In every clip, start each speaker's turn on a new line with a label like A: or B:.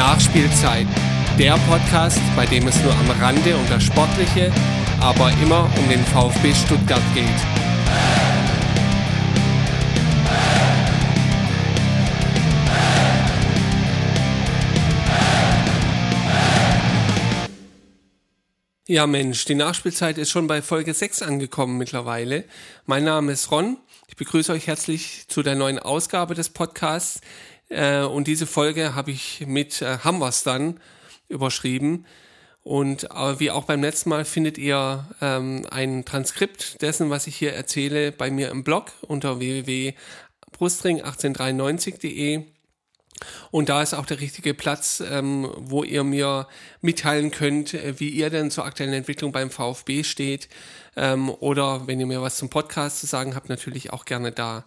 A: Nachspielzeit, der Podcast, bei dem es nur am Rande um das Sportliche, aber immer um den VfB Stuttgart geht. Ja Mensch, die Nachspielzeit ist schon bei Folge 6 angekommen mittlerweile. Mein Name ist Ron. Ich begrüße euch herzlich zu der neuen Ausgabe des Podcasts. Äh, und diese Folge habe ich mit äh, Hamwas dann überschrieben. Und äh, wie auch beim letzten Mal findet ihr ähm, ein Transkript dessen, was ich hier erzähle, bei mir im Blog unter www.brustring1893.de. Und da ist auch der richtige Platz, ähm, wo ihr mir mitteilen könnt, äh, wie ihr denn zur aktuellen Entwicklung beim VfB steht. Ähm, oder wenn ihr mir was zum Podcast zu sagen habt, natürlich auch gerne da.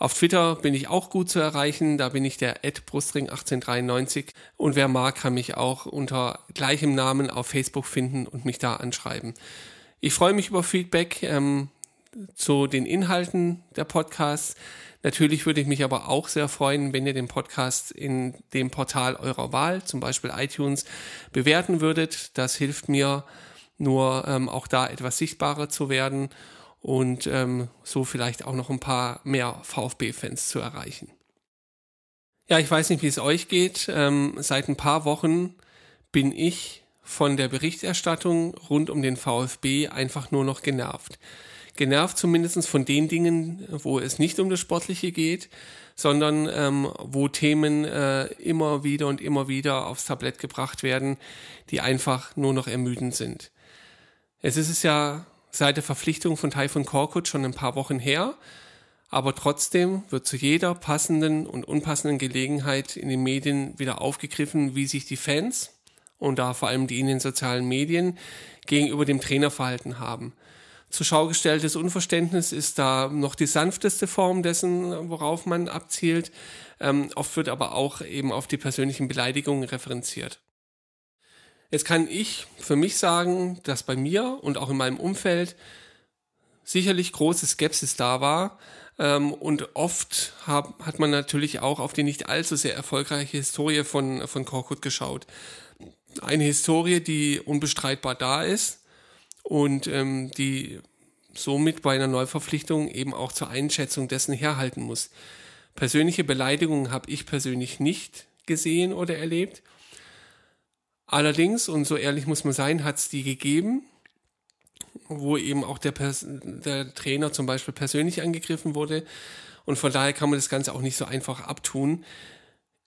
A: Auf Twitter bin ich auch gut zu erreichen, da bin ich der brustring1893 und wer mag, kann mich auch unter gleichem Namen auf Facebook finden und mich da anschreiben. Ich freue mich über Feedback ähm, zu den Inhalten der Podcasts. Natürlich würde ich mich aber auch sehr freuen, wenn ihr den Podcast in dem Portal eurer Wahl, zum Beispiel iTunes, bewerten würdet. Das hilft mir nur ähm, auch da etwas sichtbarer zu werden und ähm, so vielleicht auch noch ein paar mehr VfB-Fans zu erreichen. Ja, ich weiß nicht, wie es euch geht. Ähm, seit ein paar Wochen bin ich von der Berichterstattung rund um den VfB einfach nur noch genervt. Genervt zumindest von den Dingen, wo es nicht um das Sportliche geht, sondern ähm, wo Themen äh, immer wieder und immer wieder aufs Tablett gebracht werden, die einfach nur noch ermüdend sind. Es ist es ja seit der Verpflichtung von Typhon Korkut schon ein paar Wochen her, aber trotzdem wird zu jeder passenden und unpassenden Gelegenheit in den Medien wieder aufgegriffen, wie sich die Fans und da vor allem die in den sozialen Medien gegenüber dem Trainer verhalten haben. Zur Schau gestelltes Unverständnis ist da noch die sanfteste Form dessen, worauf man abzielt. Ähm, oft wird aber auch eben auf die persönlichen Beleidigungen referenziert. Jetzt kann ich für mich sagen, dass bei mir und auch in meinem Umfeld sicherlich große Skepsis da war. Ähm, und oft hat man natürlich auch auf die nicht allzu sehr erfolgreiche Historie von, von Korkut geschaut. Eine Historie, die unbestreitbar da ist und ähm, die somit bei einer Neuverpflichtung eben auch zur Einschätzung dessen herhalten muss. Persönliche Beleidigungen habe ich persönlich nicht gesehen oder erlebt. Allerdings, und so ehrlich muss man sein, hat es die gegeben, wo eben auch der, der Trainer zum Beispiel persönlich angegriffen wurde. Und von daher kann man das Ganze auch nicht so einfach abtun.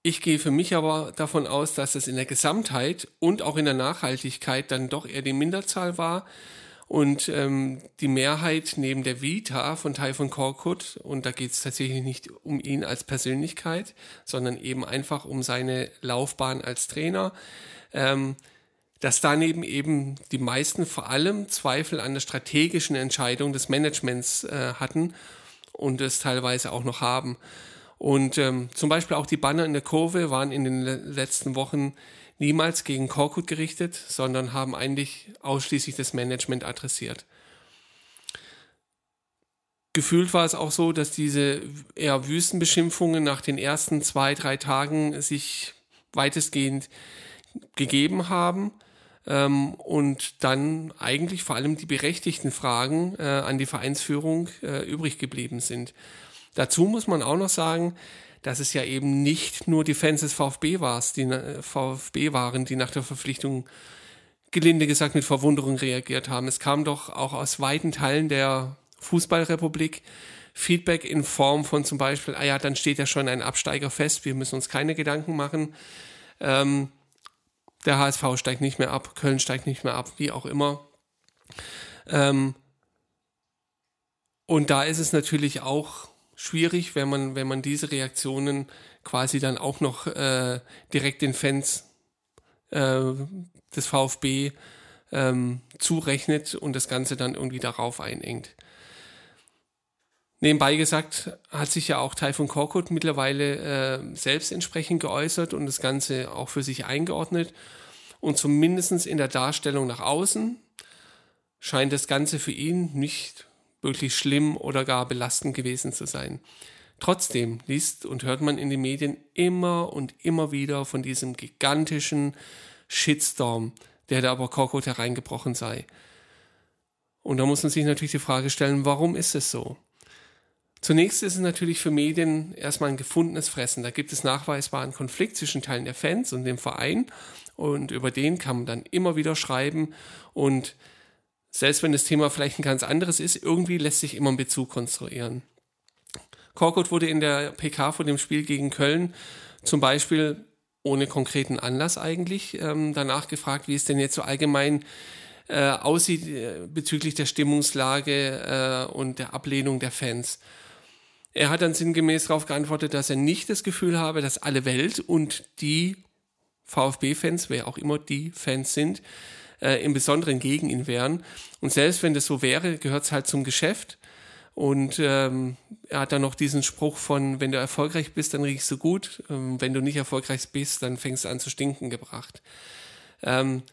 A: Ich gehe für mich aber davon aus, dass es in der Gesamtheit und auch in der Nachhaltigkeit dann doch eher die Minderzahl war und ähm, die Mehrheit neben der Vita von Typhon Korkut, und da geht es tatsächlich nicht um ihn als Persönlichkeit, sondern eben einfach um seine Laufbahn als Trainer, ähm, dass daneben eben die meisten vor allem Zweifel an der strategischen Entscheidung des Managements äh, hatten und es teilweise auch noch haben. Und ähm, zum Beispiel auch die Banner in der Kurve waren in den letzten Wochen niemals gegen Korkut gerichtet, sondern haben eigentlich ausschließlich das Management adressiert. Gefühlt war es auch so, dass diese eher Wüstenbeschimpfungen nach den ersten zwei, drei Tagen sich weitestgehend gegeben haben ähm, und dann eigentlich vor allem die berechtigten Fragen äh, an die Vereinsführung äh, übrig geblieben sind. Dazu muss man auch noch sagen, dass es ja eben nicht nur die Fans des VfB, war's, die, VfB waren, die nach der Verpflichtung gelinde gesagt mit Verwunderung reagiert haben. Es kam doch auch aus weiten Teilen der Fußballrepublik Feedback in Form von zum Beispiel, ah ja, dann steht ja schon ein Absteiger fest, wir müssen uns keine Gedanken machen. Ähm, der HSV steigt nicht mehr ab, Köln steigt nicht mehr ab, wie auch immer. Ähm, und da ist es natürlich auch schwierig, wenn man, wenn man diese Reaktionen quasi dann auch noch äh, direkt den Fans äh, des VfB ähm, zurechnet und das Ganze dann irgendwie darauf einengt. Nebenbei gesagt hat sich ja auch Taifun Korkut mittlerweile äh, selbst entsprechend geäußert und das Ganze auch für sich eingeordnet. Und zumindest in der Darstellung nach außen scheint das Ganze für ihn nicht wirklich schlimm oder gar belastend gewesen zu sein. Trotzdem liest und hört man in den Medien immer und immer wieder von diesem gigantischen Shitstorm, der da aber Korkut hereingebrochen sei. Und da muss man sich natürlich die Frage stellen, warum ist es so? Zunächst ist es natürlich für Medien erstmal ein gefundenes Fressen. Da gibt es nachweisbar einen Konflikt zwischen Teilen der Fans und dem Verein und über den kann man dann immer wieder schreiben und selbst wenn das Thema vielleicht ein ganz anderes ist, irgendwie lässt sich immer ein Bezug konstruieren. Korkut wurde in der PK vor dem Spiel gegen Köln zum Beispiel ohne konkreten Anlass eigentlich ähm, danach gefragt, wie es denn jetzt so allgemein äh, aussieht äh, bezüglich der Stimmungslage äh, und der Ablehnung der Fans. Er hat dann sinngemäß darauf geantwortet, dass er nicht das Gefühl habe, dass alle Welt und die VfB-Fans, wer auch immer die Fans sind, äh, im Besonderen gegen ihn wären. Und selbst wenn das so wäre, gehört es halt zum Geschäft. Und ähm, er hat dann noch diesen Spruch von, wenn du erfolgreich bist, dann riechst du gut. Ähm, wenn du nicht erfolgreich bist, dann fängst du an zu stinken gebracht. Ähm,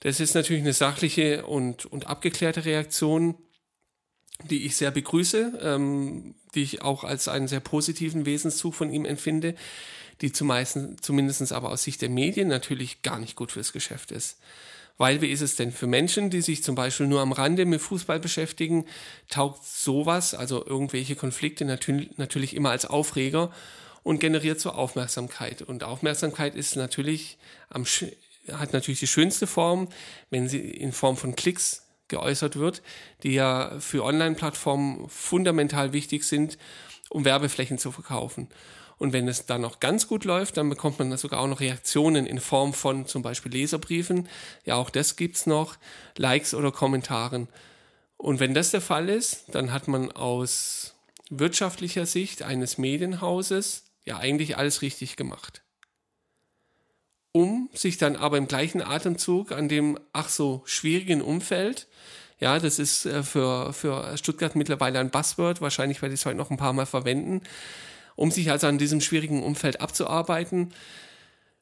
A: das ist natürlich eine sachliche und, und abgeklärte Reaktion die ich sehr begrüße, ähm, die ich auch als einen sehr positiven Wesenszug von ihm empfinde, die zumeist, zumindest aber aus Sicht der Medien natürlich gar nicht gut fürs Geschäft ist. Weil wie ist es denn für Menschen, die sich zum Beispiel nur am Rande mit Fußball beschäftigen, taugt sowas, also irgendwelche Konflikte natürlich, immer als Aufreger und generiert so Aufmerksamkeit. Und Aufmerksamkeit ist natürlich am, hat natürlich die schönste Form, wenn sie in Form von Klicks geäußert wird, die ja für Online-Plattformen fundamental wichtig sind, um Werbeflächen zu verkaufen. Und wenn es dann noch ganz gut läuft, dann bekommt man sogar auch noch Reaktionen in Form von zum Beispiel Leserbriefen. Ja, auch das gibt es noch. Likes oder Kommentaren. Und wenn das der Fall ist, dann hat man aus wirtschaftlicher Sicht eines Medienhauses ja eigentlich alles richtig gemacht. Um sich dann aber im gleichen Atemzug an dem ach so schwierigen Umfeld ja, das ist äh, für, für Stuttgart mittlerweile ein Buzzword. Wahrscheinlich werde ich es heute noch ein paar Mal verwenden. Um sich also an diesem schwierigen Umfeld abzuarbeiten,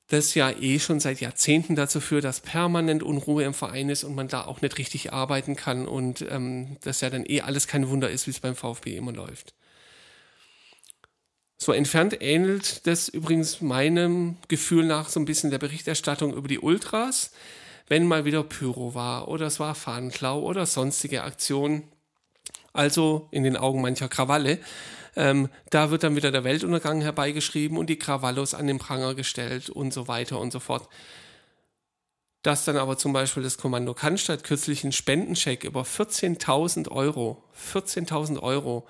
A: das ja eh schon seit Jahrzehnten dazu führt, dass permanent Unruhe im Verein ist und man da auch nicht richtig arbeiten kann und ähm, das ja dann eh alles kein Wunder ist, wie es beim VfB immer läuft. So entfernt ähnelt das übrigens meinem Gefühl nach so ein bisschen der Berichterstattung über die Ultras wenn mal wieder Pyro war oder es war Fahnenklau oder sonstige Aktionen. Also in den Augen mancher Krawalle. Ähm, da wird dann wieder der Weltuntergang herbeigeschrieben und die Krawallos an den Pranger gestellt und so weiter und so fort. Dass dann aber zum Beispiel das Kommando Cannstatt kürzlich einen Spendencheck über 14.000 Euro, 14.000 Euro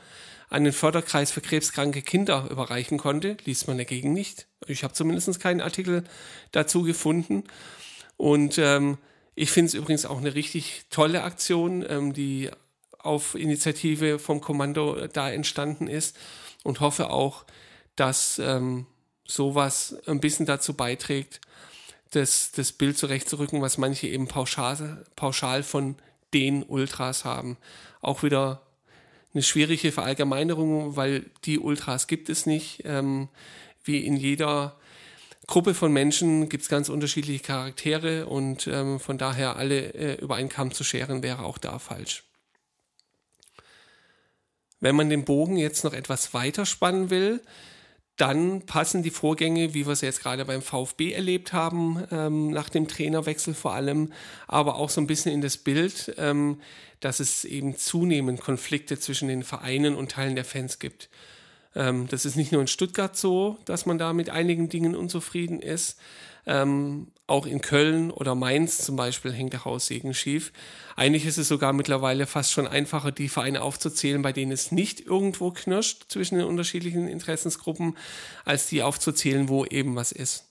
A: an den Förderkreis für krebskranke Kinder überreichen konnte, liest man dagegen nicht. Ich habe zumindest keinen Artikel dazu gefunden. Und ähm, ich finde es übrigens auch eine richtig tolle Aktion, ähm, die auf Initiative vom Kommando da entstanden ist und hoffe auch, dass ähm, sowas ein bisschen dazu beiträgt, das, das Bild zurechtzurücken, was manche eben pauschal, pauschal von den Ultras haben. Auch wieder eine schwierige Verallgemeinerung, weil die Ultras gibt es nicht. Ähm, wie in jeder Gruppe von Menschen gibt es ganz unterschiedliche Charaktere und ähm, von daher alle äh, über einen Kamm zu scheren wäre auch da falsch. Wenn man den Bogen jetzt noch etwas weiter spannen will, dann passen die Vorgänge, wie wir es jetzt gerade beim VfB erlebt haben, ähm, nach dem Trainerwechsel vor allem, aber auch so ein bisschen in das Bild, ähm, dass es eben zunehmend Konflikte zwischen den Vereinen und Teilen der Fans gibt. Ähm, das ist nicht nur in Stuttgart so, dass man da mit einigen Dingen unzufrieden ist. Auch in Köln oder Mainz zum Beispiel hängt der Haussegen schief. Eigentlich ist es sogar mittlerweile fast schon einfacher, die Vereine aufzuzählen, bei denen es nicht irgendwo knirscht zwischen den unterschiedlichen Interessensgruppen, als die aufzuzählen, wo eben was ist.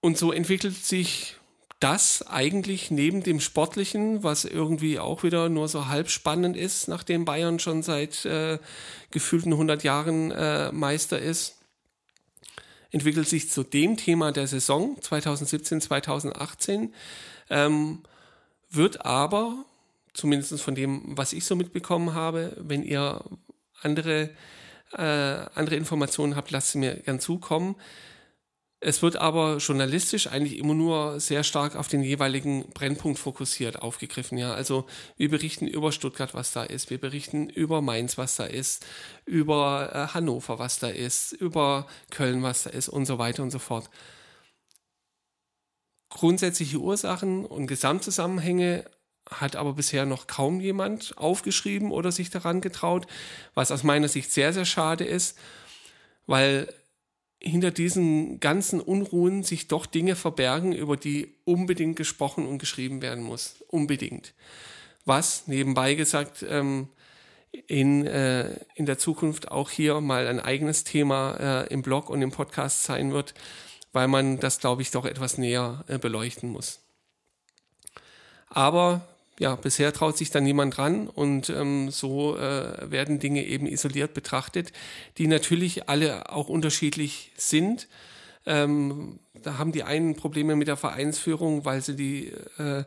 A: Und so entwickelt sich das eigentlich neben dem Sportlichen, was irgendwie auch wieder nur so halb spannend ist, nachdem Bayern schon seit äh, gefühlten 100 Jahren äh, Meister ist, entwickelt sich zu dem Thema der Saison 2017, 2018, ähm, wird aber, zumindest von dem, was ich so mitbekommen habe, wenn ihr andere, äh, andere Informationen habt, lasst sie mir gern zukommen, Es wird aber journalistisch eigentlich immer nur sehr stark auf den jeweiligen Brennpunkt fokussiert aufgegriffen. Ja, also wir berichten über Stuttgart, was da ist. Wir berichten über Mainz, was da ist. Über äh, Hannover, was da ist. Über Köln, was da ist und so weiter und so fort. Grundsätzliche Ursachen und Gesamtzusammenhänge hat aber bisher noch kaum jemand aufgeschrieben oder sich daran getraut, was aus meiner Sicht sehr, sehr schade ist, weil hinter diesen ganzen Unruhen sich doch Dinge verbergen, über die unbedingt gesprochen und geschrieben werden muss. Unbedingt. Was, nebenbei gesagt, ähm, in, äh, in der Zukunft auch hier mal ein eigenes Thema äh, im Blog und im Podcast sein wird, weil man das, glaube ich, doch etwas näher äh, beleuchten muss. Aber ja, bisher traut sich da niemand dran und ähm, so äh, werden Dinge eben isoliert betrachtet, die natürlich alle auch unterschiedlich sind. Ähm, da haben die einen Probleme mit der Vereinsführung, weil sie die, äh,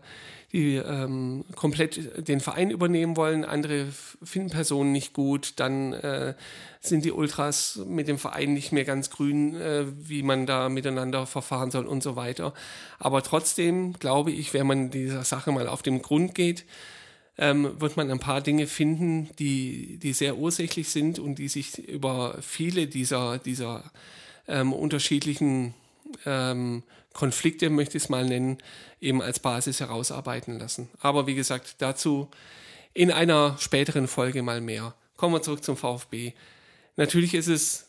A: die ähm, komplett den Verein übernehmen wollen. Andere finden Personen nicht gut. Dann äh, sind die Ultras mit dem Verein nicht mehr ganz grün, äh, wie man da miteinander verfahren soll und so weiter. Aber trotzdem glaube ich, wenn man dieser Sache mal auf den Grund geht, ähm, wird man ein paar Dinge finden, die, die sehr ursächlich sind und die sich über viele dieser, dieser ähm, unterschiedlichen ähm, Konflikte, möchte ich es mal nennen, eben als Basis herausarbeiten lassen. Aber wie gesagt, dazu in einer späteren Folge mal mehr. Kommen wir zurück zum VfB. Natürlich ist es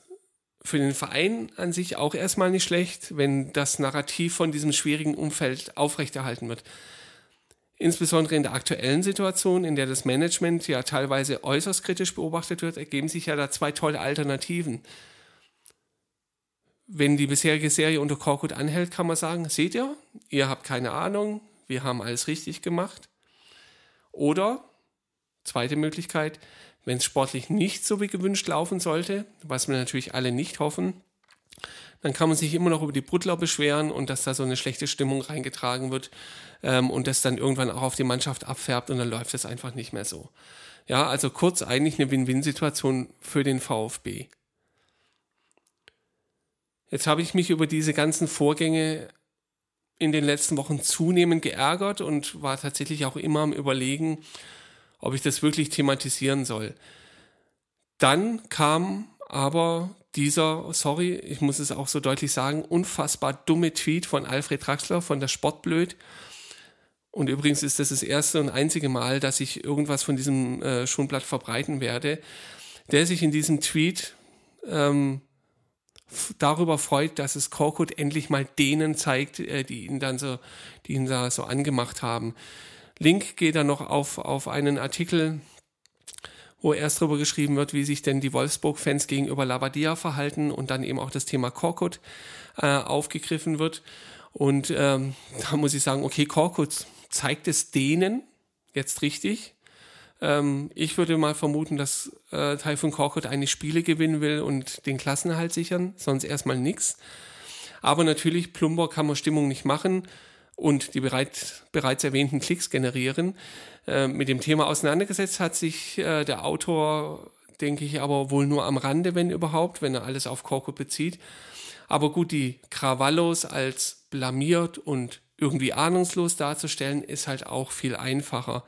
A: für den Verein an sich auch erstmal nicht schlecht, wenn das Narrativ von diesem schwierigen Umfeld aufrechterhalten wird. Insbesondere in der aktuellen Situation, in der das Management ja teilweise äußerst kritisch beobachtet wird, ergeben sich ja da zwei tolle Alternativen wenn die bisherige Serie unter Korkut anhält, kann man sagen, seht ihr, ihr habt keine Ahnung, wir haben alles richtig gemacht. Oder, zweite Möglichkeit, wenn es sportlich nicht so wie gewünscht laufen sollte, was wir natürlich alle nicht hoffen, dann kann man sich immer noch über die Brutler beschweren und dass da so eine schlechte Stimmung reingetragen wird ähm, und das dann irgendwann auch auf die Mannschaft abfärbt und dann läuft es einfach nicht mehr so. Ja, also kurz eigentlich eine Win-Win-Situation für den VfB. Jetzt habe ich mich über diese ganzen Vorgänge in den letzten Wochen zunehmend geärgert und war tatsächlich auch immer am Überlegen, ob ich das wirklich thematisieren soll. Dann kam aber dieser, sorry, ich muss es auch so deutlich sagen, unfassbar dumme Tweet von Alfred Draxler von der Sportblöd. Und übrigens ist das das erste und einzige Mal, dass ich irgendwas von diesem äh, Schonblatt verbreiten werde, der sich in diesem Tweet ähm, darüber freut, dass es Korkut endlich mal denen zeigt, äh, die ihn dann so, die ihn da so angemacht haben. Link geht dann noch auf, auf einen Artikel, wo erst darüber geschrieben wird, wie sich denn die Wolfsburg-Fans gegenüber Labadia verhalten und dann eben auch das Thema Korkut äh, aufgegriffen wird. Und ähm, da muss ich sagen, okay, Korkut zeigt es denen jetzt richtig, ähm, ich würde mal vermuten, dass äh, Typhoon Korkut eigentlich Spiele gewinnen will und den Klassenerhalt sichern, sonst erstmal nichts. Aber natürlich, Plumber kann man Stimmung nicht machen und die bereit, bereits erwähnten Klicks generieren. Äh, mit dem Thema auseinandergesetzt hat sich äh, der Autor, denke ich, aber wohl nur am Rande, wenn überhaupt, wenn er alles auf Korkut bezieht. Aber gut, die Krawallos als blamiert und irgendwie ahnungslos darzustellen, ist halt auch viel einfacher.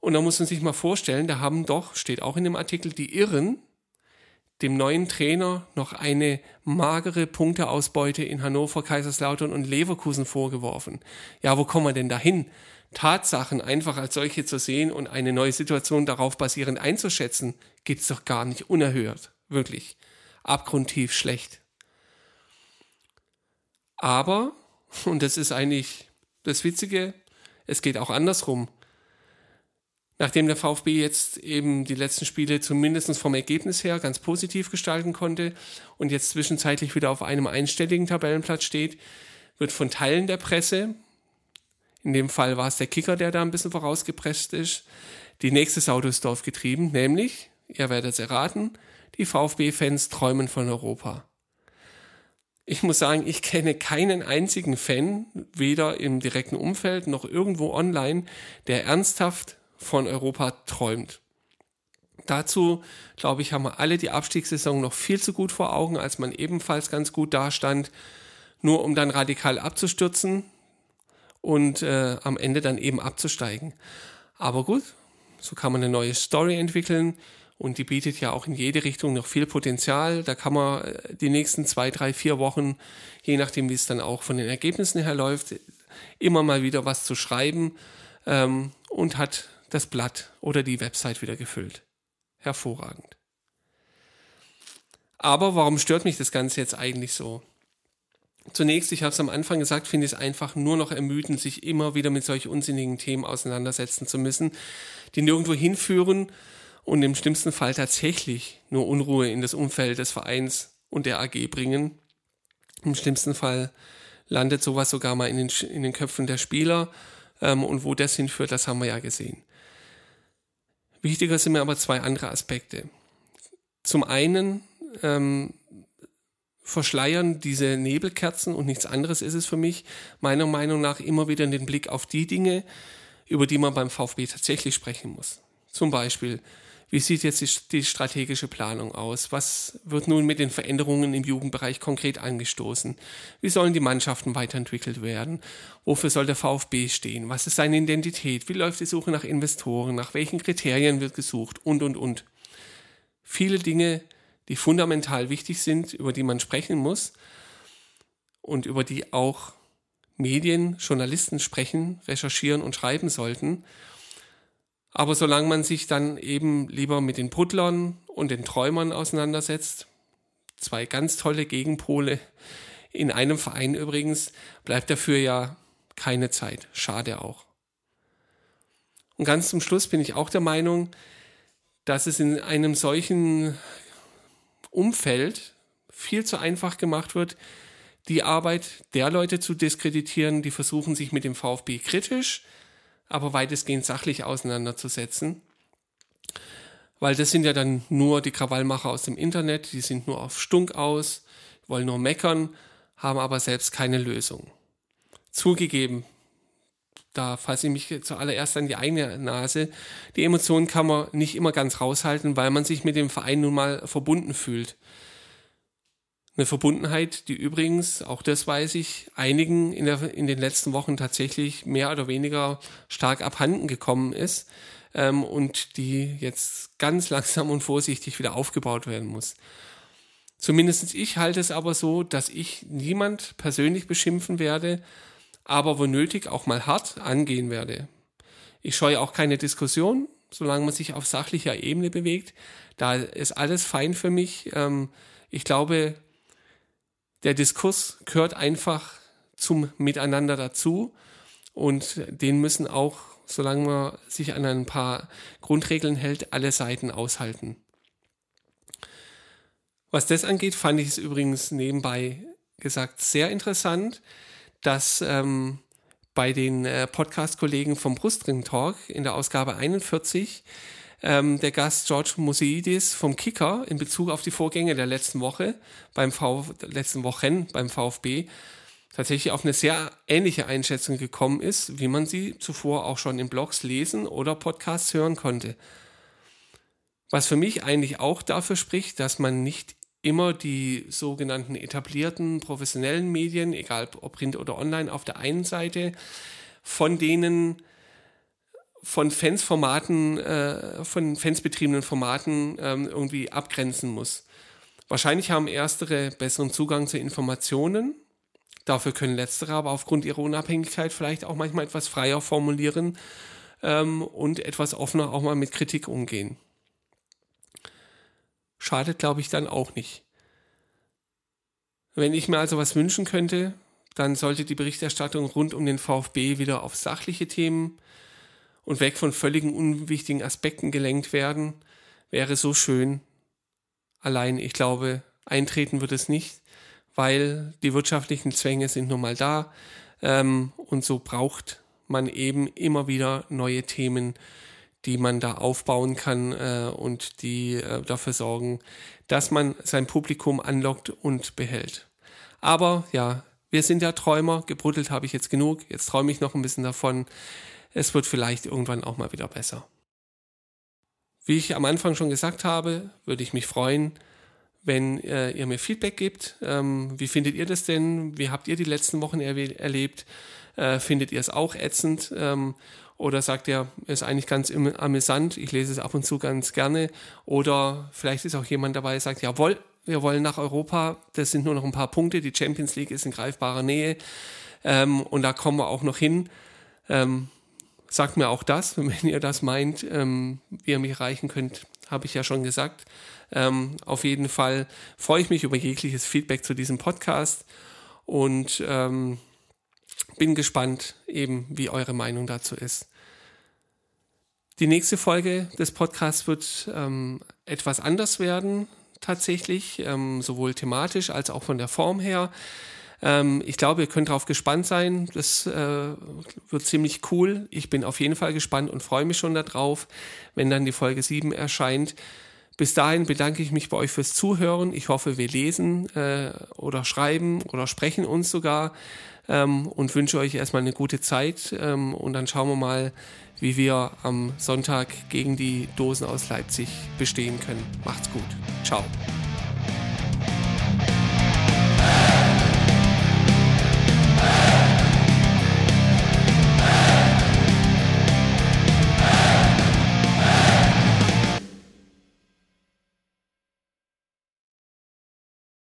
A: Und da muss man sich mal vorstellen, da haben doch, steht auch in dem Artikel, die Irren dem neuen Trainer noch eine magere Punkteausbeute in Hannover, Kaiserslautern und Leverkusen vorgeworfen. Ja, wo kommen wir denn dahin? Tatsachen einfach als solche zu sehen und eine neue Situation darauf basierend einzuschätzen, geht's doch gar nicht unerhört. Wirklich. Abgrundtief schlecht. Aber, und das ist eigentlich das Witzige, es geht auch andersrum nachdem der VfB jetzt eben die letzten Spiele zumindest vom Ergebnis her ganz positiv gestalten konnte und jetzt zwischenzeitlich wieder auf einem einstelligen Tabellenplatz steht, wird von Teilen der Presse, in dem Fall war es der Kicker, der da ein bisschen vorausgepresst ist, die nächste Sau durchs Dorf getrieben, nämlich, ihr werdet es erraten, die VfB-Fans träumen von Europa. Ich muss sagen, ich kenne keinen einzigen Fan, weder im direkten Umfeld noch irgendwo online, der ernsthaft von Europa träumt. Dazu, glaube ich, haben wir alle die Abstiegssaison noch viel zu gut vor Augen, als man ebenfalls ganz gut dastand, nur um dann radikal abzustürzen und äh, am Ende dann eben abzusteigen. Aber gut, so kann man eine neue Story entwickeln und die bietet ja auch in jede Richtung noch viel Potenzial. Da kann man äh, die nächsten zwei, drei, vier Wochen, je nachdem, wie es dann auch von den Ergebnissen her läuft, immer mal wieder was zu schreiben ähm, und hat das Blatt oder die Website wieder gefüllt. Hervorragend. Aber warum stört mich das Ganze jetzt eigentlich so? Zunächst, ich habe es am Anfang gesagt, finde ich es einfach nur noch ermüdend, sich immer wieder mit solch unsinnigen Themen auseinandersetzen zu müssen, die nirgendwo hinführen und im schlimmsten Fall tatsächlich nur Unruhe in das Umfeld des Vereins und der AG bringen. Im schlimmsten Fall landet sowas sogar mal in den, in den Köpfen der Spieler ähm, und wo das hinführt, das haben wir ja gesehen. Wichtiger sind mir aber zwei andere Aspekte. Zum einen ähm, verschleiern diese Nebelkerzen und nichts anderes ist es für mich, meiner Meinung nach immer wieder den Blick auf die Dinge, über die man beim VfB tatsächlich sprechen muss. Zum Beispiel, wie sieht jetzt die, die, strategische Planung aus? Was wird nun mit den Veränderungen im Jugendbereich konkret angestoßen? Wie sollen die Mannschaften weiterentwickelt werden? Wofür soll der VfB stehen? Was ist seine Identität? Wie läuft die Suche nach Investoren? Nach welchen Kriterien wird gesucht? Und, und, und. Viele Dinge, die fundamental wichtig sind, über die man sprechen muss und über die auch Medien, Journalisten sprechen, recherchieren und schreiben sollten. Aber solange man sich dann eben lieber mit den Puddlern und den Träumern auseinandersetzt, zwei ganz tolle Gegenpole in einem Verein übrigens, bleibt dafür ja keine Zeit. Schade auch. Und ganz zum Schluss bin ich auch der Meinung, dass es in einem solchen Umfeld viel zu einfach gemacht wird, die Arbeit der Leute zu diskreditieren, die versuchen, sich mit dem VfB kritisch, aber weitestgehend sachlich auseinanderzusetzen. Weil das sind ja dann nur die Krawallmacher aus dem Internet, die sind nur auf Stunk aus, wollen nur meckern, haben aber selbst keine Lösung. Zugegeben, da fasse ich mich zuallererst an die eigene Nase. Die Emotionen kann man nicht immer ganz raushalten, weil man sich mit dem Verein nun mal verbunden fühlt. Eine Verbundenheit, die übrigens, auch das weiß ich, einigen in, der, in den letzten Wochen tatsächlich mehr oder weniger stark abhanden gekommen ist ähm, und die jetzt ganz langsam und vorsichtig wieder aufgebaut werden muss. Zumindest ich halte es aber so, dass ich niemand persönlich beschimpfen werde, aber wo nötig auch mal hart angehen werde. Ich scheue auch keine Diskussion, solange man sich auf sachlicher Ebene bewegt. Da ist alles fein für mich. Ähm, ich glaube, der Diskurs gehört einfach zum Miteinander dazu und den müssen auch, solange man sich an ein paar Grundregeln hält, alle Seiten aushalten. Was das angeht, fand ich es übrigens nebenbei gesagt sehr interessant, dass ähm, bei den äh, Podcast-Kollegen vom Brustring Talk in der Ausgabe 41 ähm, der Gast George Museidis vom Kicker in Bezug auf die Vorgänge der letzten Woche beim v letzten Wochen beim VfB tatsächlich auf eine sehr ähnliche Einschätzung gekommen ist, wie man sie zuvor auch schon in Blogs lesen oder Podcasts hören konnte. Was für mich eigentlich auch dafür spricht, dass man nicht immer die sogenannten etablierten professionellen Medien, egal ob Print oder Online, auf der einen Seite von denen von Fansformaten, äh, von fansbetriebenen Formaten ähm, irgendwie abgrenzen muss. Wahrscheinlich haben erstere besseren Zugang zu Informationen. Dafür können letztere aber aufgrund ihrer Unabhängigkeit vielleicht auch manchmal etwas freier formulieren ähm, und etwas offener auch mal mit Kritik umgehen schadet, glaube ich, dann auch nicht. Wenn ich mir also was wünschen könnte, dann sollte die Berichterstattung rund um den VfB wieder auf sachliche Themen und weg von völligen unwichtigen Aspekten gelenkt werden. Wäre so schön. Allein, ich glaube, eintreten wird es nicht, weil die wirtschaftlichen Zwänge sind nun mal da ähm, und so braucht man eben immer wieder neue Themen, die man da aufbauen kann äh, und die äh, dafür sorgen, dass man sein Publikum anlockt und behält. Aber ja, wir sind ja Träumer, gebruddelt habe ich jetzt genug, jetzt träume ich noch ein bisschen davon. Es wird vielleicht irgendwann auch mal wieder besser. Wie ich am Anfang schon gesagt habe, würde ich mich freuen, wenn äh, ihr mir Feedback gibt. Ähm, wie findet ihr das denn? Wie habt ihr die letzten Wochen er erlebt? Äh, findet ihr es auch ätzend? Ähm, oder sagt ihr, ist eigentlich ganz amüsant, ich lese es ab und zu ganz gerne. Oder vielleicht ist auch jemand dabei, der sagt, jawohl, wir wollen nach Europa, das sind nur noch ein paar Punkte, die Champions League ist in greifbarer Nähe ähm, und da kommen wir auch noch hin. Ähm, sagt mir auch das, wenn ihr das meint, ähm, wie ihr mich erreichen könnt, habe ich ja schon gesagt. Ähm, auf jeden Fall freue ich mich über jegliches Feedback zu diesem Podcast und ähm, bin gespannt, eben wie eure Meinung dazu ist. Die nächste Folge des Podcasts wird ähm, etwas anders werden, tatsächlich, ähm, sowohl thematisch als auch von der Form her. Ähm, ich glaube, ihr könnt darauf gespannt sein. Das äh, wird ziemlich cool. Ich bin auf jeden Fall gespannt und freue mich schon darauf, wenn dann die Folge 7 erscheint. Bis dahin bedanke ich mich bei euch fürs Zuhören. Ich hoffe, wir lesen äh, oder schreiben oder sprechen uns sogar ähm, und wünsche euch erstmal eine gute Zeit. Ähm, und dann schauen wir mal, wie wir am Sonntag gegen die Dosen aus Leipzig bestehen können. Macht's gut. Ciao.